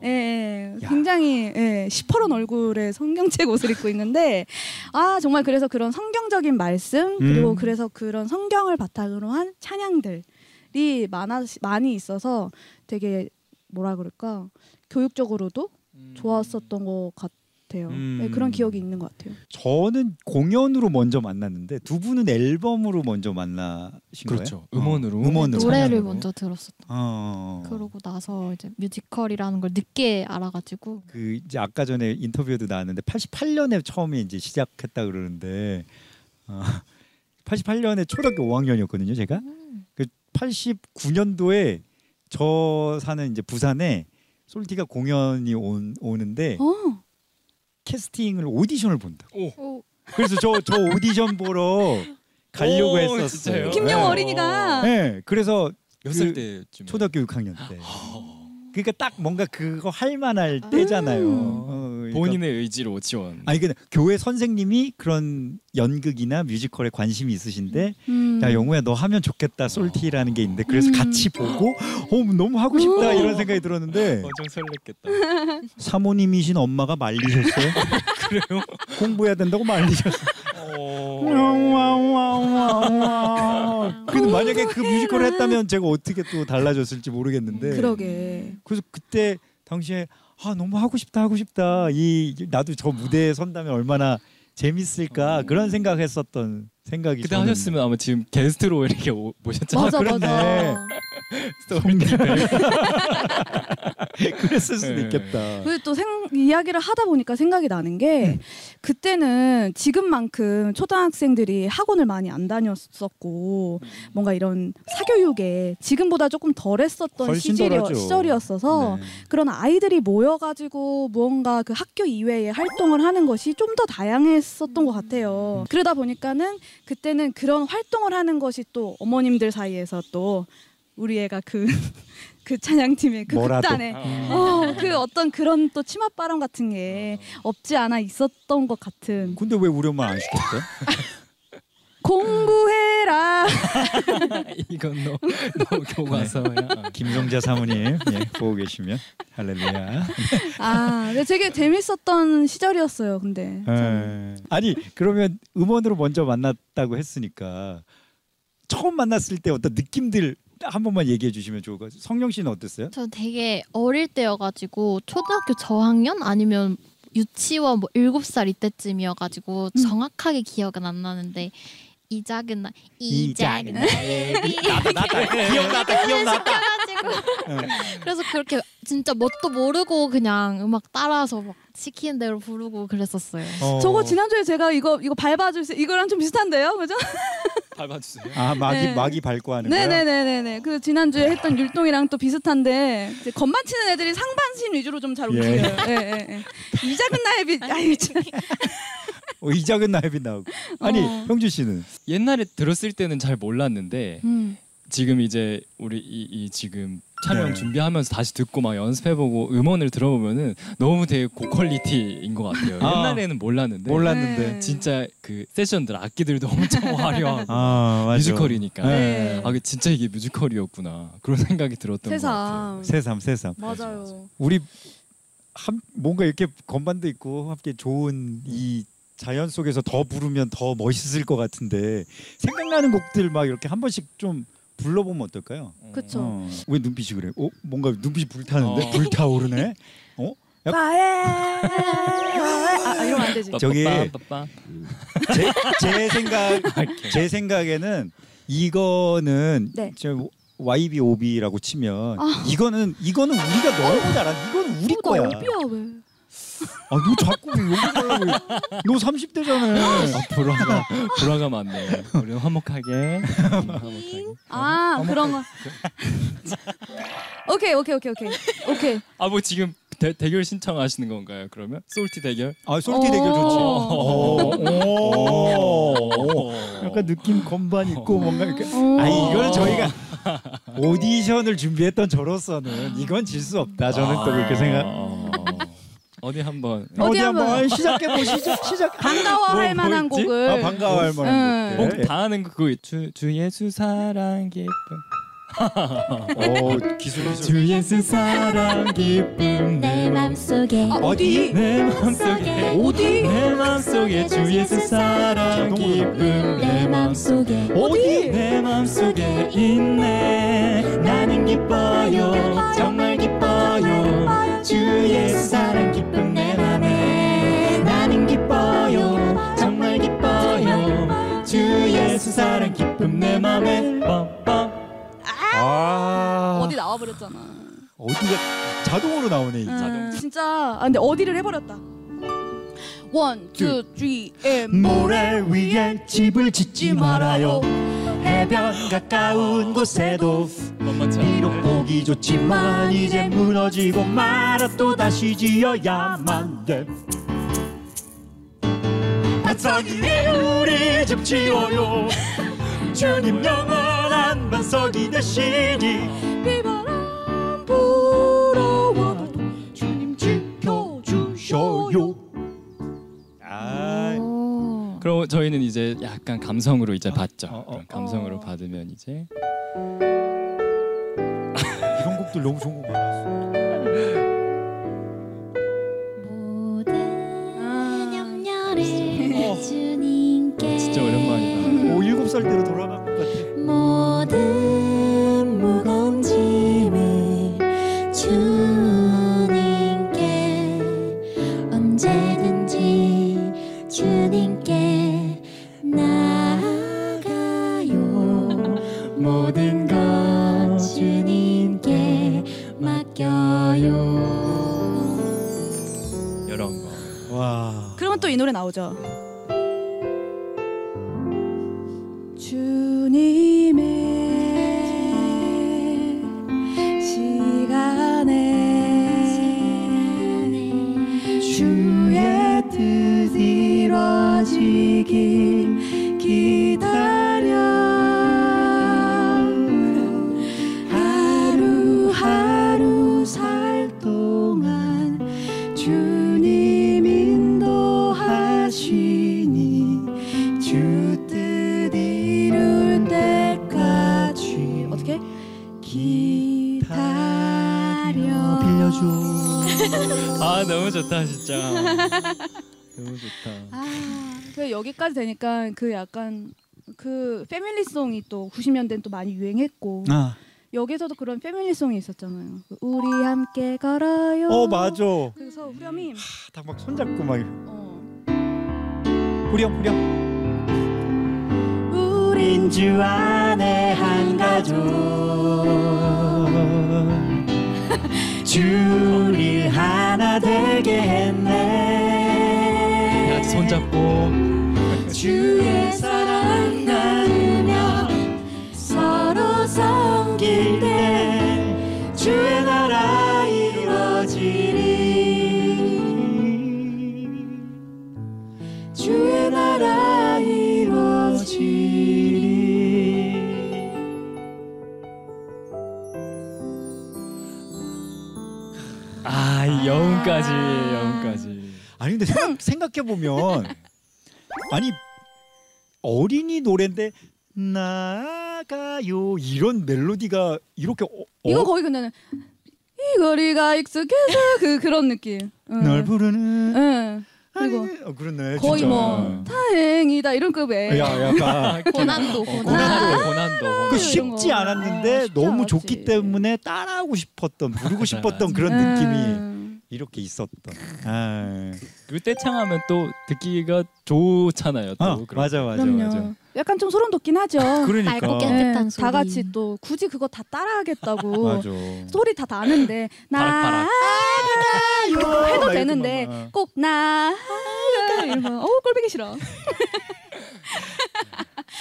Speaker 3: 예, 예,
Speaker 2: 야.
Speaker 3: 굉장히 예, 시퍼런 얼굴에 성경책 옷을 입고 있는데 아 정말 그래서 그런 성경적인 말씀 그리고
Speaker 2: 음.
Speaker 3: 그래서 그런 성경을 바탕으로 한 찬양들이 많아 많이 있어서 되게 뭐라 그럴까 교육적으로도 좋았었던 것 같아요.
Speaker 2: 음.
Speaker 3: 네, 그런 기억이 있는 것 같아요.
Speaker 2: 저는 공연으로 먼저 만났는데 두 분은 앨범으로 먼저 만나신
Speaker 1: 그렇죠.
Speaker 2: 거예요?
Speaker 1: 음원으로.
Speaker 2: 어, 음원으로.
Speaker 4: 노래를
Speaker 1: 찬양으로.
Speaker 4: 먼저 들었었던.
Speaker 2: 어.
Speaker 4: 그러고 나서 이제 뮤지컬이라는 걸 늦게 알아가지고
Speaker 2: 그 이제 아까 전에 인터뷰에도 나왔는데 88년에 처음에 이제 시작했다 그러는데 어, 88년에 초등학교 5학년이었거든요, 제가. 그 89년도에 저 사는 이제 부산에 솔티가 공연이 온, 오는데
Speaker 3: 어,
Speaker 2: 캐스팅을 오디션을 본다.
Speaker 4: 오,
Speaker 2: 그래서 저 저 오디션 보러 가려고
Speaker 1: 오,
Speaker 2: 했었어요.
Speaker 1: 진짜요?
Speaker 3: 김영호
Speaker 2: 네.
Speaker 3: 어린이가
Speaker 2: 네, 그래서
Speaker 1: 몇그살 때쯤?
Speaker 2: 초등학교 6학년 때. 그러니까 딱 뭔가 그거 할 만할 때잖아요.
Speaker 3: 음.
Speaker 2: 어, 그러니까
Speaker 1: 본인의 의지로 지원.
Speaker 2: 아니 근데 교회 선생님이 그런 연극이나 뮤지컬에 관심이 있으신데
Speaker 3: 음.
Speaker 2: 야 영우야 너 하면 좋겠다 솔티라는 게 있는데 그래서
Speaker 3: 음.
Speaker 2: 같이 보고 어 너무 하고 싶다
Speaker 3: 음.
Speaker 2: 이런 생각이 들었는데 (laughs)
Speaker 1: 엄청 설렜겠다. (laughs)
Speaker 2: 사모님이신 엄마가 말리셨어요? (laughs)
Speaker 1: 그래요?
Speaker 2: 공부해야 된다고 말리셨어요. 근데 만약에 그 뮤지컬을 했다면 제가 어떻게 또 달라졌을지 모르겠는데
Speaker 3: 그러게.
Speaker 2: 그래서 그때 당시에 아 너무 하고 싶다 하고 싶다. 이 나도 저 무대에 선다면 얼마나 재밌을까? 그런 생각했었던 생각이
Speaker 1: 그때
Speaker 2: 저는
Speaker 1: 하셨으면 아마 지금 게스트로 이렇게 오, 모셨잖아요.
Speaker 3: 맞아
Speaker 2: 그렇 네.
Speaker 3: 맞아.
Speaker 2: 그랬을 수도
Speaker 1: 네.
Speaker 2: 있겠다.
Speaker 3: 그리고 또 생, 이야기를 하다 보니까 생각이 나는 게 그때는 지금만큼 초등학생들이 학원을 많이 안 다녔었고 뭔가 이런 사교육에 지금보다 조금 덜했었던 시절이. 시절이었어서
Speaker 2: 네.
Speaker 3: 그런 아이들이 모여가지고 무언가 그 학교 이외에 활동을 하는 것이 좀 더 다양했었던 것 같아요. 그러다 보니까는 그때는 그런 활동을 하는 것이 또 어머님들 사이에서 또 우리 애가 그, (laughs) 그 찬양팀의 그
Speaker 2: 뭐라도.
Speaker 3: 극단에 어, 그 어떤 그런 또 치맛바람 같은 게 없지 않아 있었던 것 같은
Speaker 2: 근데 왜 우리 엄마 안 시켰어요? (laughs)
Speaker 3: 공부해라 (laughs)
Speaker 1: 이건 너, 너 교과서야.
Speaker 2: 김성자 사모님 예, 보고 계시면 할렐루야.
Speaker 3: 아 근데 되게 재밌었던 시절이었어요 근데
Speaker 2: 예. 아니 그러면 음원으로 먼저 만났다고 했으니까 처음 만났을 때 어떤 느낌들 한 번만 얘기해 주시면 좋을 것 같아요. 성령 씨는 어땠어요?
Speaker 4: 저 되게 어릴 때여가지고 초등학교 저학년 아니면 유치원 뭐 일곱 살 이때쯤이어가지고
Speaker 3: 음.
Speaker 4: 정확하게 기억은 안 나는데 이 작은 나
Speaker 2: 이
Speaker 4: 이 작은
Speaker 2: 작은
Speaker 4: 나의
Speaker 2: 나다 나다 (laughs) 기억났다 기억났다.
Speaker 4: 가지고 (laughs) 그래서 그렇게 진짜 뭣도 모르고 그냥 음악 따라서 막 시키는 대로 부르고 그랬었어요.
Speaker 2: 어.
Speaker 3: 저거 지난주에 제가 이거 이거 밟아주세요. 이거랑 좀 비슷한데요, 그죠? (laughs)
Speaker 1: 밟아주세요.
Speaker 2: 아 마기
Speaker 3: 네.
Speaker 2: 마기 밟고 하는 거야.
Speaker 3: 네네네네네. 그 지난주에 했던 율동이랑 또 비슷한데 이제 건반 치는 애들이 상반신 위주로 좀잘
Speaker 2: 예.
Speaker 3: 움직여요. 예, 예, 예. 이 작은 나의 빛. 아이 참. (laughs)
Speaker 2: 어, 이 작은 나비 나오고. 아니
Speaker 3: 어.
Speaker 2: 형주 씨는
Speaker 1: 옛날에 들었을 때는 잘 몰랐는데
Speaker 3: 음.
Speaker 1: 지금 이제 우리 이, 이 지금 촬영
Speaker 2: 네.
Speaker 1: 준비하면서 다시 듣고 막 연습해보고 음원을 들어보면은 너무 되게 고퀄리티인 것 같아요.
Speaker 2: 아.
Speaker 1: 옛날에는 몰랐는데
Speaker 2: 몰랐는데.
Speaker 3: 네.
Speaker 1: 진짜 그 세션들 악기들도 엄청 (laughs) 화려하고
Speaker 2: 아.
Speaker 1: 뮤지컬이니까
Speaker 2: 네.
Speaker 1: 아, 그 진짜 이게 뮤지컬이었구나 그런 생각이 들었던 것 같아요.
Speaker 3: 세상.
Speaker 2: 새삼 새삼.
Speaker 3: 맞아요.
Speaker 2: 우리 한 뭔가 이렇게 건반도 있고 함께 좋은 이 자연 속에서 더 부르면 더 멋있을 것 같은데 생각나는 곡들 막 이렇게 한 번씩 좀 불러보면 어떨까요?
Speaker 3: 그쵸.
Speaker 2: 어. 왜 눈빛이 그래? 어 뭔가 눈빛이 불타는데
Speaker 1: 어.
Speaker 2: 불타오르네. 어? 약-
Speaker 3: 바에 아, 아 이러면 안 되지.
Speaker 2: 저기-. 제, 제 생각 제 생각에는 이거는
Speaker 3: 네.
Speaker 2: 저 YBOB라고 치면
Speaker 3: 아.
Speaker 2: 이거는 이거는 우리가 너무 잘한 이건 우리
Speaker 3: 어,
Speaker 2: 거야.
Speaker 3: 나 오비야 왜?
Speaker 2: 아, 너 자꾸 왜 여기 가려고 해? 너 30대잖아.
Speaker 1: 아, 불화가 불화가 많네. 우리 화목하게. 화목하게.
Speaker 3: 아 그런 거. 오케이 오케이 오케이 오케이 오케이.
Speaker 1: 아 뭐 지금 대, 대결 신청하시는 건가요? 그러면 솔티 대결?
Speaker 2: 아, 솔티 대결 좋지.
Speaker 3: 어.
Speaker 2: 오. 약간 느낌 건반 있고 뭔가 이렇게.
Speaker 3: 어.
Speaker 2: 아, 이걸 저희가 (laughs) 오디션을 준비했던 저로서는 이건 질 수 없다. 저는 또 그렇게 생각.
Speaker 1: 어, 어디 한번
Speaker 3: 어디
Speaker 2: 한번
Speaker 3: 한번.
Speaker 2: 시작해 보시죠. 시작.
Speaker 3: 반가워할
Speaker 1: 뭐,
Speaker 3: 만한
Speaker 1: 뭐?
Speaker 3: 곡을.
Speaker 2: 아, 반가워할
Speaker 3: 음.
Speaker 2: 만한
Speaker 1: 뭐
Speaker 2: 곡들.
Speaker 1: 다 아는 거 그거 주, 주 예수 사랑 기쁨
Speaker 2: 오, (laughs) 기술 기술.
Speaker 1: 주 예수 사랑 기쁨
Speaker 4: 내 맘속에
Speaker 3: 아, 어디?
Speaker 1: 내 맘속에
Speaker 3: 어디?
Speaker 1: 내 맘속에 주 예수 사랑 기쁨
Speaker 4: 내 맘속에
Speaker 3: 어디?
Speaker 1: 내 맘속에 있네 나는 기뻐요 내 맘에 빰빰
Speaker 2: 아.
Speaker 3: 어디 나와버렸잖아.
Speaker 2: 어디가 자동으로 나오네.
Speaker 3: 음, 진짜. 아 근데 어디를 해버렸다. one, two, three, and.
Speaker 2: 모래 위에 집을 짓지 말아요. 해변 가까운 곳에도 비록 보기 좋지만 이제 무너지고 말아 또 다시 지어야만 돼. 위에 우리 집 지어요. (laughs) 주님 영원한 반석이 되시니
Speaker 3: 비바람 불어와도 주님 지켜주셔요.
Speaker 2: 아,
Speaker 4: 오.
Speaker 1: 그럼 저희는 이제 약간 감성으로 이제 받죠
Speaker 2: 어, 어.
Speaker 1: 그럼 감성으로
Speaker 3: 어.
Speaker 1: 받으면 이제
Speaker 2: 이런 곡들 너무 좋은 거 많았어. 때로 돌아간 것 같아.
Speaker 4: 모든 무거운 짐을 주님께 언제든지 주님께 나가요 모든 것 주님께 맡겨요
Speaker 1: 이런 거
Speaker 2: 와.
Speaker 3: 그러면 또 이 노래 나오죠. 20대까지 되니까 그 약간 그 패밀리송이 또 90년대는 또 많이 유행했고
Speaker 2: 아.
Speaker 3: 여기서도 그런 패밀리송이 있었잖아요. 우리 함께 걸어요.
Speaker 2: 어 맞아.
Speaker 3: 그래서 후렴이
Speaker 2: 음. 딱막 손잡고 막.
Speaker 3: 어.
Speaker 2: 후렴 후렴.
Speaker 3: 우린
Speaker 2: 주 안에 한 가족. (laughs) 주를 하나 되게 했네.
Speaker 1: 손잡고.
Speaker 3: 주의 사랑 나누며 서로 섬길 때
Speaker 2: 주의 나라 이루어지리 주의 나라 이루어지리
Speaker 1: 아, 이 여운까지, 여운까지.
Speaker 2: 아니 근데 생각, 생각해 보면 아니 어린이 노래인데 나가요 이런 멜로디가 이렇게 어,
Speaker 3: 이거
Speaker 2: 어?
Speaker 3: 거의 그냥 이 거리가 익숙해서 그 그런 느낌. 응.
Speaker 2: 널 부르는
Speaker 3: 응. 그리고
Speaker 2: 어, 그렇네
Speaker 3: 거의
Speaker 2: 진짜.
Speaker 3: 뭐 다행이다 이런 급의.
Speaker 2: 야 약간 (laughs)
Speaker 4: 고난도
Speaker 1: 어,
Speaker 4: 고난.
Speaker 1: 고난도, 고난도.
Speaker 2: 그 쉽지
Speaker 3: 거.
Speaker 2: 않았는데
Speaker 3: 아, 쉽지
Speaker 2: 너무
Speaker 3: 않았지.
Speaker 2: 좋기 때문에 따라하고 싶었던 부르고 (laughs) 싶었던. 그런
Speaker 3: 음.
Speaker 2: 느낌이 이렇게 있었던. 아,
Speaker 1: 그 떼창하면 또 듣기가 좋잖아요. 또
Speaker 2: 어,
Speaker 1: 그런
Speaker 2: 맞아
Speaker 1: 거.
Speaker 2: 맞아
Speaker 3: 그럼요.
Speaker 2: 맞아.
Speaker 3: 약간 좀 소름 돋긴 하죠.
Speaker 2: 그러니까
Speaker 4: 맑고 깨-
Speaker 3: 네, 다
Speaker 4: 소리.
Speaker 3: 같이 또 굳이 그거 다 따라하겠다고 (laughs)
Speaker 2: 맞아.
Speaker 3: 소리 다 나는데
Speaker 1: 바락바락.
Speaker 3: 나 해도
Speaker 2: 막
Speaker 3: 되는데
Speaker 2: 이렇게 막,
Speaker 3: 꼭나 이러면 (laughs) 어우 꼴보기 싫어. (laughs)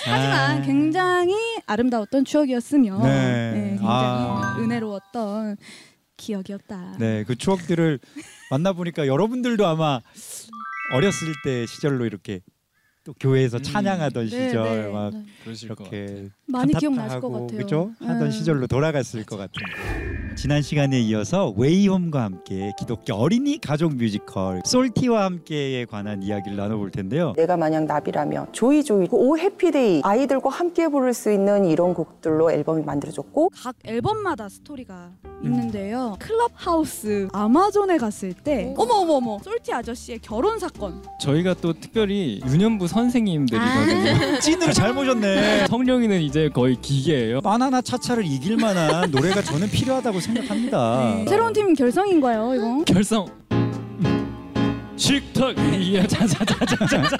Speaker 3: 하지만
Speaker 2: 아.
Speaker 3: 굉장히 아름다웠던 추억이었으며
Speaker 2: 네.
Speaker 3: 네, 굉장히
Speaker 2: 아.
Speaker 3: 은혜로웠던 기억이었다.
Speaker 2: 네, 그 추억들을 만나 보니까 여러분들도 아마 어렸을 때 시절로 이렇게 또 교회에서
Speaker 1: 음.
Speaker 2: 찬양하던
Speaker 3: 네,
Speaker 2: 시절
Speaker 3: 네.
Speaker 2: 막
Speaker 1: 그러실 것 같아요.
Speaker 2: 이렇게
Speaker 3: 많이 기억나실 것 같아요.
Speaker 2: 그죠? 하던
Speaker 3: 음.
Speaker 2: 시절로 돌아갔을 것 같은데. 지난 시간에 이어서 웨이홈과 함께 기독교 어린이 가족 뮤지컬 솔티와 함께에 관한 이야기를 나눠볼 텐데요.
Speaker 5: 내가 만약 나비라면 조이조이 오 해피데이 아이들과 함께 부를 수 있는 이런 곡들로 앨범이 만들어졌고
Speaker 3: 각 앨범마다 스토리가 있는데요. 클럽하우스 아마존에 갔을 때 어머 어머 어머 솔티 아저씨의 결혼 사건.
Speaker 1: 저희가 또 특별히 유년부 선생님들이거든요. (laughs)
Speaker 2: 찐으로 잘 모셨네.
Speaker 1: 성령이는 이제 거의 기계예요.
Speaker 2: 바나나 차차를 이길 만한 노래가 저는 필요하다고 생각합니다.
Speaker 3: 새로운 팀 결성인 거예요, 이거. (laughs)
Speaker 1: 결성. 식탁 위에 자자자자자. (laughs)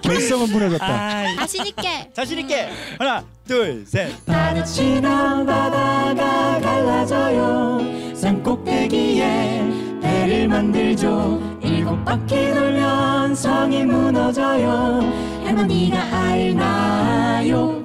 Speaker 2: 결성은 무너졌다.
Speaker 1: 아,
Speaker 4: 자신 있게.
Speaker 2: 자신 있게 하나, 둘, 셋.
Speaker 1: 나는
Speaker 2: 지난 바다가 갈라져요. 산 꼭대기에 배를 만들죠. 일곱 바퀴 돌면 성이 무너져요. 할머니가 알나요?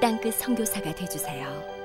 Speaker 7: 땅끝 선교사가 되주세요.